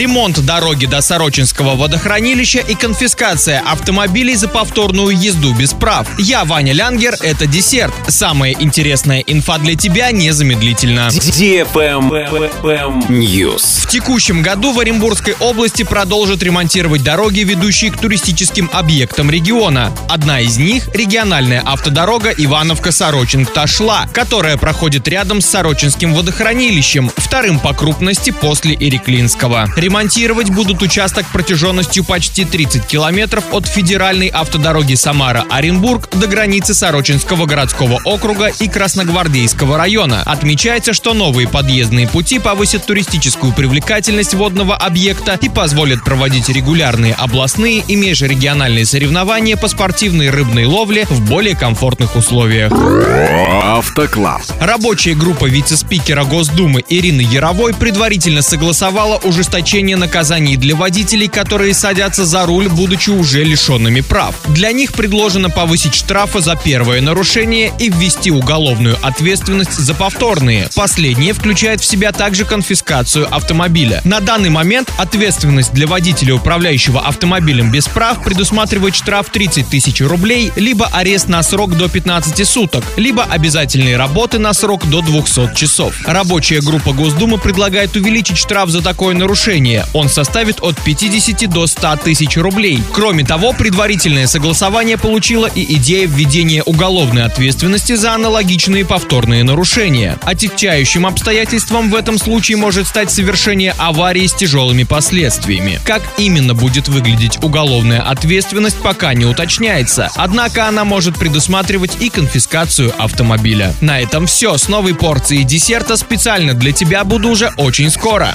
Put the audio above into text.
ремонт дороги до Сорочинского водохранилища и конфискация автомобилей за повторную езду без прав. Я Ваня Лянгер, это десерт. Самая интересная инфа для тебя незамедлительно. News. В текущем году в Оренбургской области продолжат ремонтировать дороги, ведущие к туристическим объектам региона. Одна из них – региональная автодорога Ивановка-Сорочинг-Ташла, которая проходит рядом с Сорочинским водохранилищем, вторым по крупности после Иреклинского. Ремонтировать будут участок протяженностью почти 30 километров от федеральной автодороги Самара-Оренбург до границы Сорочинского городского округа и Красногвардейского района. Отмечается, что новые подъездные пути повысят туристическую привлекательность водного объекта и позволят проводить регулярные областные и межрегиональные соревнования по спортивной рыбной ловле в более комфортных условиях. Автоклаб. Рабочая группа вице-спикера Госдумы Ирины Яровой предварительно согласовала ужесточение наказаний для водителей, которые садятся за руль, будучи уже лишенными прав. Для них предложено повысить штрафы за первое нарушение и ввести уголовную ответственность за повторные. Последнее включает в себя также конфискацию автомобиля. На данный момент ответственность для водителя, управляющего автомобилем без прав, предусматривает штраф 30 тысяч рублей, либо арест на срок до 15 суток, либо обязательные работы на срок до 200 часов. Рабочая группа Госдумы предлагает увеличить штраф за такое нарушение. Он составит от 50 до 100 тысяч рублей. Кроме того, предварительное согласование получила и идея введения уголовной ответственности за аналогичные повторные нарушения. Отягчающим обстоятельством в этом случае может стать совершение аварии с тяжелыми последствиями. Как именно будет выглядеть уголовная ответственность, пока не уточняется. Однако она может предусматривать и конфискацию автомобиля. На этом все. С новой порцией десерта специально для тебя буду уже очень скоро.